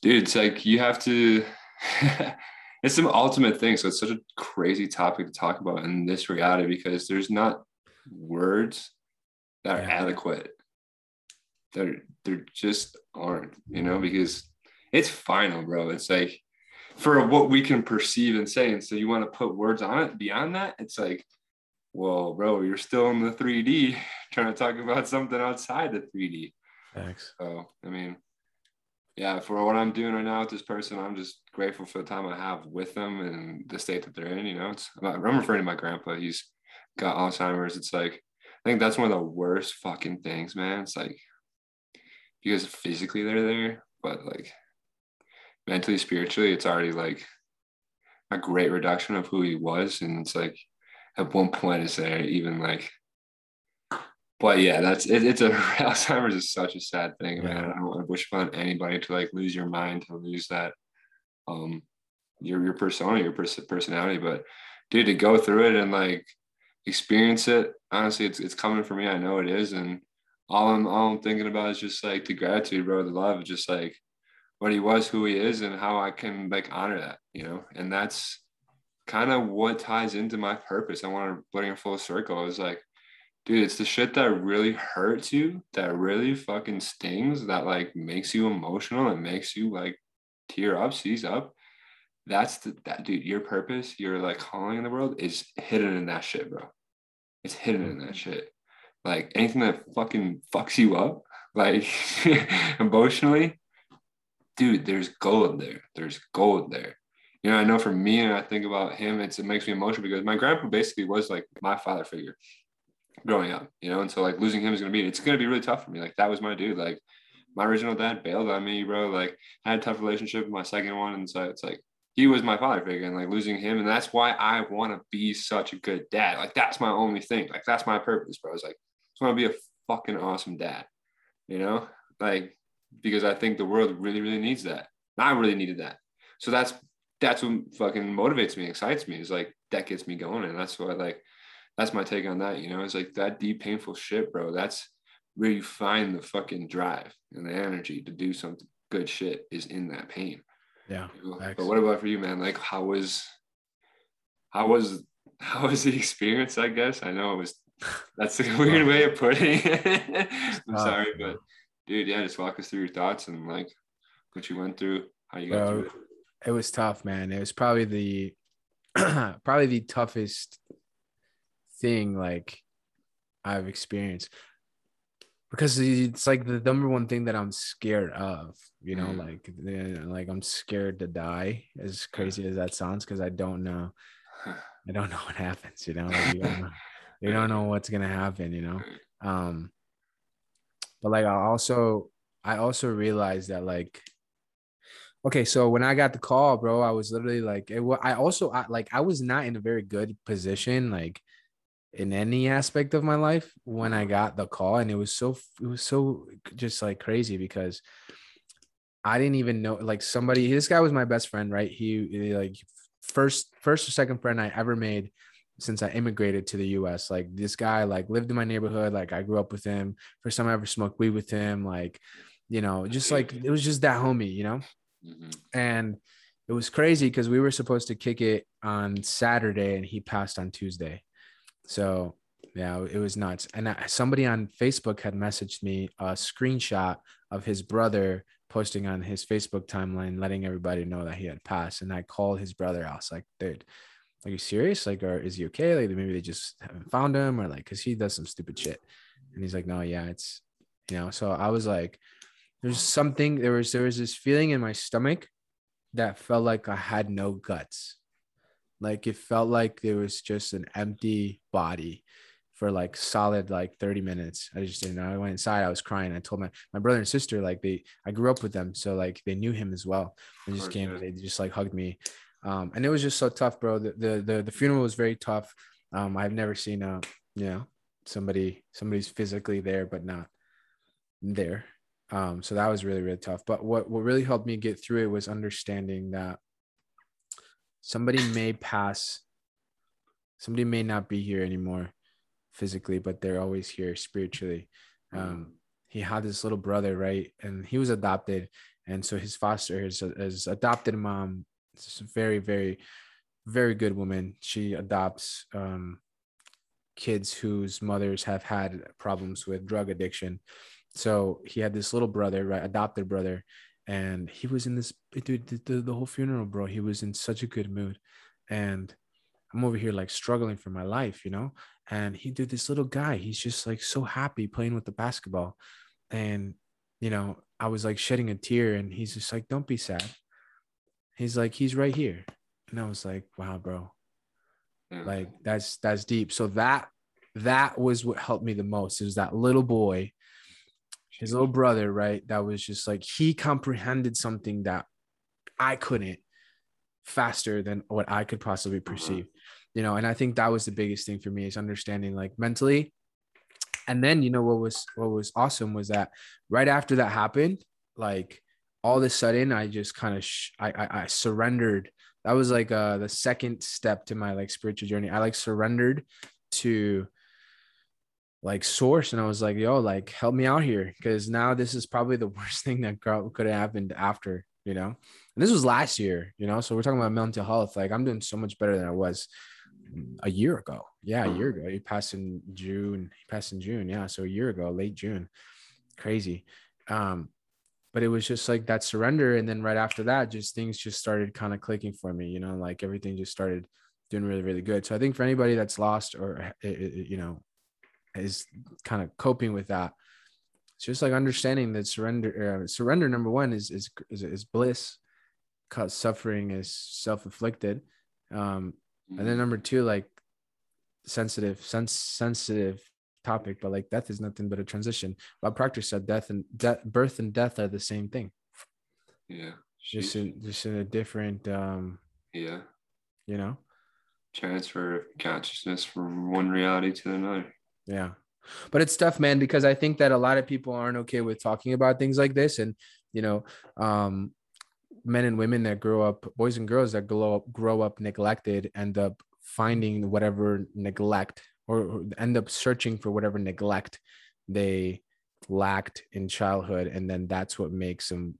dude, it's like you have to. it's the ultimate thing. So it's such a crazy topic to talk about in this reality because there's not words that are yeah. adequate. They're they're just aren't, you know, because it's final, bro. It's like for what we can perceive and say. And so you want to put words on it beyond that, it's like, well, bro, you're still in the 3D trying to talk about something outside the 3D. Thanks. So I mean, yeah, for what I'm doing right now with this person, I'm just grateful for the time I have with them and the state that they're in. You know, it's I'm referring to my grandpa. He's got Alzheimer's. It's like I think that's one of the worst fucking things, man. It's like because physically they're there, but like mentally, spiritually, it's already like a great reduction of who he was. And it's like at one point, is there even like, but yeah, that's it, it's a Alzheimer's is such a sad thing, man. I don't want to wish upon anybody to like lose your mind, to lose that, um, your your persona, your pers- personality. But dude, to go through it and like experience it, honestly, it's it's coming for me. I know it is, and all I'm all I'm thinking about is just like the gratitude, bro, the love, just like what he was, who he is, and how I can like honor that, you know. And that's kind of what ties into my purpose. I want to bring it full circle. It's like, dude, it's the shit that really hurts you, that really fucking stings, that like makes you emotional and makes you like tear up, seize up. That's the that dude, your purpose, your like calling in the world is hidden in that shit, bro. It's hidden in that shit. Like anything that fucking fucks you up, like emotionally, dude, there's gold there. There's gold there. You know, I know for me, and I think about him, it's it makes me emotional because my grandpa basically was like my father figure growing up, you know, and so like losing him is gonna be it's gonna be really tough for me. Like that was my dude. Like my original dad bailed on me, bro. Like I had a tough relationship with my second one, and so it's like he was my father figure, and like losing him, and that's why I want to be such a good dad. Like that's my only thing. Like that's my purpose, bro. It's like I want to be a fucking awesome dad, you know, like because I think the world really, really needs that. I really needed that. So that's that's what fucking motivates me, excites me. Is like that gets me going, and that's what like that's my take on that. You know, it's like that deep, painful shit, bro. That's where you find the fucking drive and the energy to do some good shit is in that pain. Yeah. You know? But what about for you, man? Like, how was how was how was the experience? I guess I know it was. That's a weird way of putting it. I'm uh, sorry, but dude, yeah, just walk us through your thoughts and like what you went through, how you got Bro, through it. It was tough, man. It was probably the probably the toughest thing like I've experienced because it's like the number one thing that I'm scared of, you know, mm. like like I'm scared to die. As crazy as that sounds, because I don't know, I don't know what happens, you know, like you, don't know, you don't know what's gonna happen, you know. Um, but like I also I also realized that like okay so when i got the call bro i was literally like it, i also I, like i was not in a very good position like in any aspect of my life when i got the call and it was so it was so just like crazy because i didn't even know like somebody this guy was my best friend right he, he like first first or second friend i ever made since I immigrated to the US. Like this guy like lived in my neighborhood. Like I grew up with him. First time I ever smoked weed with him. Like, you know, just like it was just that homie, you know? Mm-hmm. And it was crazy because we were supposed to kick it on Saturday and he passed on Tuesday. So yeah, it was nuts. And I, somebody on Facebook had messaged me a screenshot of his brother posting on his Facebook timeline, letting everybody know that he had passed. And I called his brother. I was like, dude, are you serious? Like, or is he okay? Like, maybe they just haven't found him, or like, cause he does some stupid shit. And he's like, no, yeah, it's, you know. So I was like, there's something. There was there was this feeling in my stomach that felt like I had no guts. Like it felt like there was just an empty body for like solid like 30 minutes. I just didn't know. I went inside, I was crying. I told my my brother and sister, like they I grew up with them. So like they knew him as well. They just came, they just like hugged me um, and it was just so tough, bro. The, the the the, funeral was very tough. Um, I've never seen a you know somebody somebody's physically there but not there. Um, so that was really really tough. But what what really helped me get through it was understanding that somebody may pass, somebody may not be here anymore physically, but they're always here spiritually. Um, he had this little brother, right, and he was adopted, and so his foster his, his adopted mom it's a very, very, very good woman. She adopts um, kids whose mothers have had problems with drug addiction. So he had this little brother, right, adopted brother, and he was in this dude the, the, the whole funeral, bro. He was in such a good mood, and I'm over here like struggling for my life, you know. And he did this little guy. He's just like so happy playing with the basketball, and you know, I was like shedding a tear and he's just like, don't be sad. He's like, he's right here. And I was like, wow, bro. Yeah. Like that's that's deep. So that that was what helped me the most. It was that little boy, his little brother, right? That was just like he comprehended something that I couldn't faster than what I could possibly perceive. You know, and I think that was the biggest thing for me is understanding like mentally. And then you know what was what was awesome was that right after that happened, like all of a sudden I just kind of sh- I, I I surrendered. That was like uh the second step to my like spiritual journey. I like surrendered to like source and I was like, yo, like help me out here because now this is probably the worst thing that could have happened after, you know. And this was last year, you know. So we're talking about mental health. Like I'm doing so much better than I was a year ago. Yeah, a mm. year ago. He passed in June. He passed in June. Yeah, so a year ago, late June. Crazy. Um, but it was just like that surrender, and then right after that, just things just started kind of clicking for me. You know, like everything just started doing really, really good. So I think for anybody that's lost or eh, eh, eh, you know is kind of coping with that, it's just like understanding that surrender. Uh, surrender number one is is is, is bliss, cause suffering is self inflicted. Um, and then number two, like sensitive, sense sensitive topic, but like death is nothing but a transition. Bob Proctor said death and death, birth and death are the same thing. Yeah. Just in, just in a different um yeah. You know? Transfer of consciousness from one reality to another. Yeah. But it's tough, man, because I think that a lot of people aren't okay with talking about things like this. And, you know, um, men and women that grow up, boys and girls that grow up, grow up neglected, end up finding whatever neglect or end up searching for whatever neglect they lacked in childhood, and then that's what makes them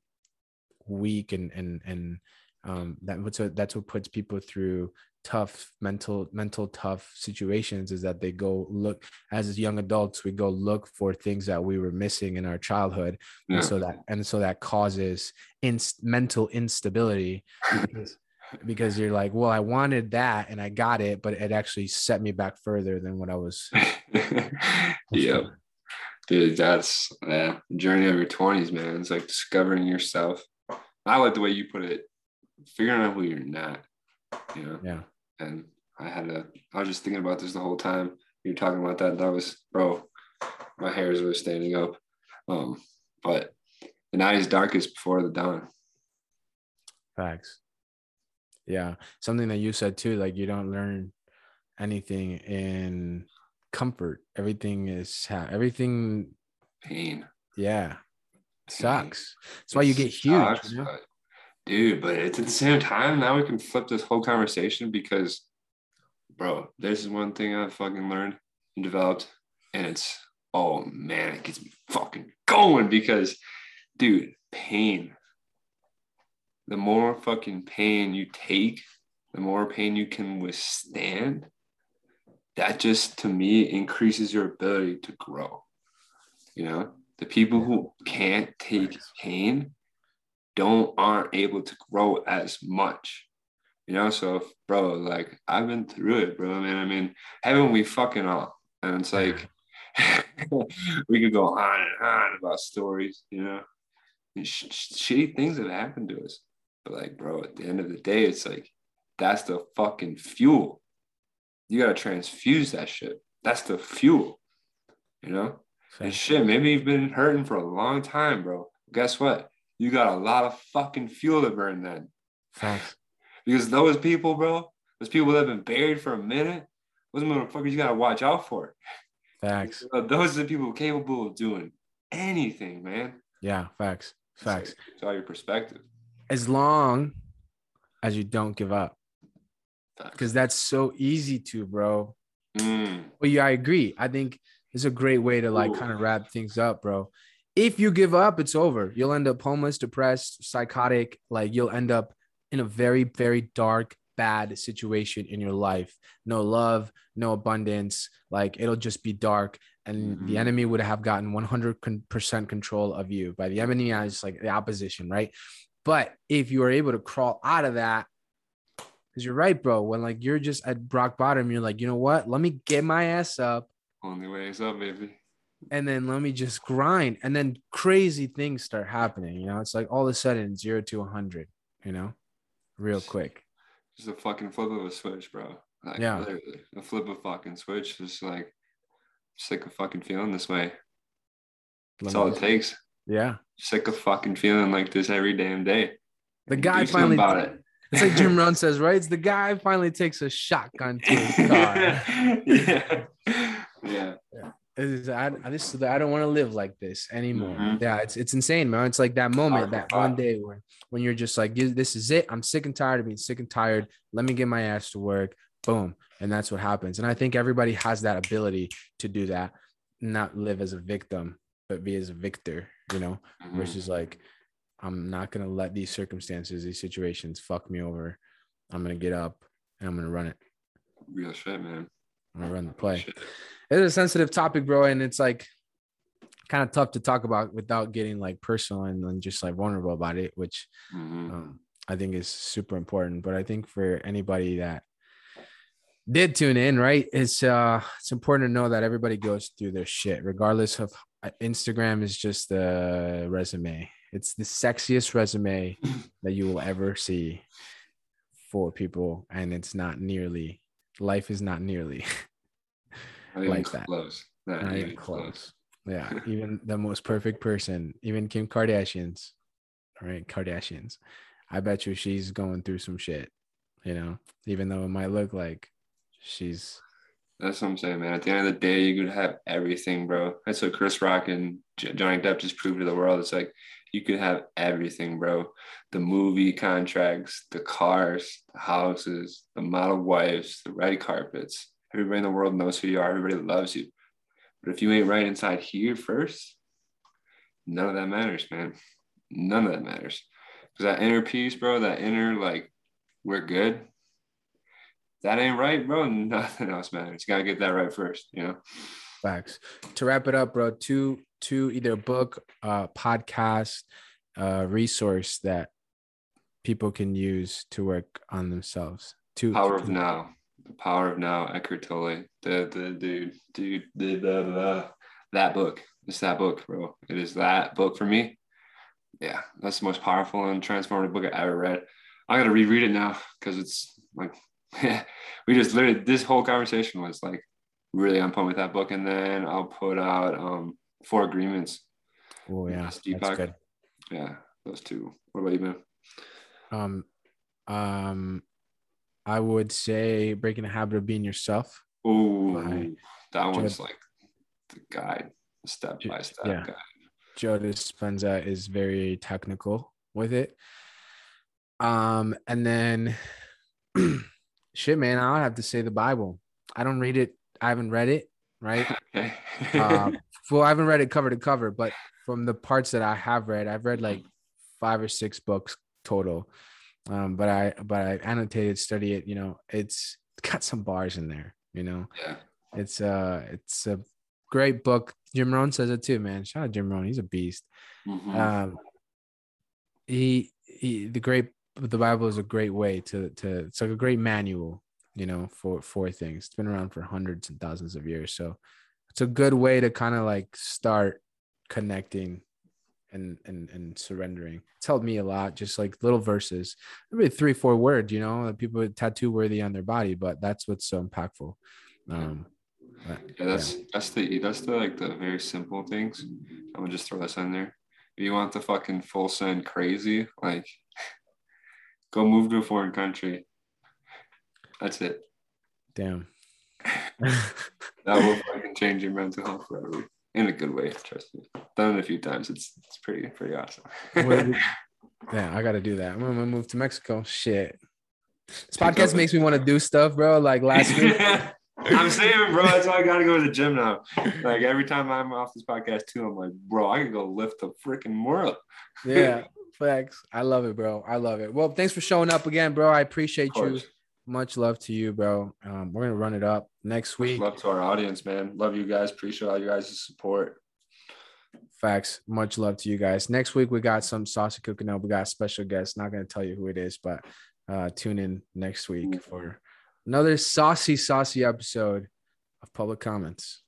weak and and and um, that that's what puts people through tough mental mental tough situations is that they go look as young adults we go look for things that we were missing in our childhood Yeah. and so that and so that causes in, mental instability because, because you're like well i wanted that and i got it but it actually set me back further than what i was yeah Dude, that's yeah, journey of your twenties, man. It's like discovering yourself. I like the way you put it, figuring out who you're not. You know, yeah and I had a. I was just thinking about this the whole time. You were talking about that. That was, bro. My hairs were standing up. Um, but the night is darkest before the dawn. Facts. Yeah. Something that you said too, like you don't learn anything in comfort. Everything is everything. Pain. Yeah. Pain. Sucks. That's why you get huge. Sucks, you know? Dude, but it's at the same time, now we can flip this whole conversation because, bro, this is one thing I've fucking learned and developed, and it's oh man, it gets me fucking going because, dude, pain. The more fucking pain you take, the more pain you can withstand. That just to me increases your ability to grow. You know, the people who can't take pain don't aren't able to grow as much. You know, so bro, like I've been through it, bro. Man, I mean, haven't we fucking all? And it's like we could go on and on about stories, you know, and sh- sh- shitty things that happened to us. But like, bro, at the end of the day, it's like that's the fucking fuel. You gotta transfuse that shit. That's the fuel, you know. And shit, maybe you've been hurting for a long time, bro. Guess what? You got a lot of fucking fuel to burn then. Facts. Because those people, bro, those people that have been buried for a minute, those motherfuckers you gotta watch out for. Facts. Those are the people capable of doing anything, man. Yeah. Facts. It's Facts. like- It's all your perspective. As long as you don't give up, because that's so easy to, bro. Mm, Well, yeah, I agree. I think it's a great way to like Ooh. kind of wrap things up, bro. If you give up, it's over. You'll end up homeless, depressed, psychotic. Like you'll end up in a very, very dark, bad situation in your life. No love, no abundance. Like it'll just be dark. And the Mhm. enemy would have gotten 100% control of you. By the enemy, I just like the opposition, right? But if you are able to crawl out of that, because you're right, bro. When like you're just at rock bottom, you're like, you know what? Let me get my ass up. only way is up, baby. And then let me just grind and then crazy things start happening you know it's like all of a sudden 0 to 100 you know real quick Just a fucking flip of a switch, bro. Like Yeah. literally, a flip of fucking switch. Just like sick of fucking feeling this way. That's all it takes. yeah Sick of fucking feeling like this every damn day. the guy finally about it. it's like jim rohn says right it's the guy finally takes a shotgun to his car yeah. Yeah. It's- I, I just I don't want to live like this anymore. Mhm. Yeah, it's it's insane, man. It's like that moment, that one day where when you're just like, this is it. I'm sick and tired of being sick and tired. Let me get my ass to work. Boom, and that's what happens. And I think everybody has that ability to do that, not live as a victim, but be as a victor. You know, Mhm. versus like, I'm not gonna let these circumstances, these situations, fuck me over. I'm gonna get up and I'm gonna run it. Real shit, man. I'm gonna run the play it's a sensitive topic, bro, and it's like kind of tough to talk about without getting like personal and then just like vulnerable about it, which Mhm. um, I think is super important. But I think for anybody that did tune in, right, it's uh it's important to know that everybody goes through their shit, regardless of uh, Instagram is just the resume. It's the sexiest resume that you will ever see for people, and it's not nearly life is not nearly like that. close. Not, not even even close. Yeah, even the most perfect person, even Kim Kardashian's, right? Kardashians. I bet you she's going through some shit, you know, even though it might look like she's That's what I'm saying, man. At the end of the day, you could have everything, bro. That's what Chris Rock and Johnny Depp just proved to the world. It's like you could have everything, bro. The movie contracts, the cars, the houses, the model wives, the red carpets. Everybody in the world knows who you are. Everybody loves you. But if you ain't right inside here first, none of that matters, man. None of that matters. Because that inner peace, bro, that inner, like, we're good. That ain't right, bro. Nothing else matters. You gotta get that right first, you know. facts. To wrap it up, bro, two two either book, uh, podcast, uh, resource that people can use to work on themselves. Two Power of Now. The Power of Now, Eckhart Tolle. The the dude, dude, the, the, the that book. It's that book, bro. It is that book for me. Yeah, that's the most powerful and transformative book I ever read. I gotta reread it now because it's like we just literally this whole conversation was like really on point with that book. And then I'll put out um Four Agreements. Oh yeah, That's good. Yeah, those two. What about you, man? Um, um, I would say breaking the habit of being yourself. Oh, that one's like the guide, step by step yeah. guide. Joe Dispenza is very technical with it. Um, and then shit, man, I would have to say the Bible. I don't read it. I haven't read it, right? Okay. uh, well, I haven't read it cover to cover, but from the parts that I have read, I've read like five or six books total. Um, but I but I annotated, study it. You know, it's got some bars in there. You know, yeah. it's uh it's a great book. Jim Rohn says it too, man. Shout out Jim Rohn, he's a beast. Mhm. Um, he he the great the Bible is a great way to to it's like a great manual, you know, for for things. It's been around for hundreds and thousands of years, so it's a good way to kind of like start connecting and and and surrendering. It's helped me a lot, just like little verses, maybe three four words, you know, that people tattoo worthy on their body, but that's what's so impactful. Um, but, yeah, that's that's the that's the like the very simple things. I'm gonna just throw this in there. If you want the fucking full send crazy, like go move to a foreign country. That's it. damn. That will fucking change your mental health forever. In a good way, trust me. Done it a few times. It's it's pretty pretty awesome. Yeah, I gotta do that. I'm gonna move to Mexico. Shit. This podcast makes me want to do stuff, bro. Like last week. I'm saying, bro, that's why I gotta go to the gym now. Like every time I'm off this podcast too, I'm like, bro, I could go lift the freaking world. yeah, facts. I love it, bro. I love it. Well, thanks for showing up again, bro. I appreciate you. Much love to you, bro. Um, we're gonna run it up next week. Love to our audience, man. Love you guys. Appreciate all you guys' support. Facts. Much love to you guys. Next week we got some saucy cooking up. We got a special guest. Not gonna tell you who it is, but uh, tune in next week for another saucy, saucy episode of Public Comments.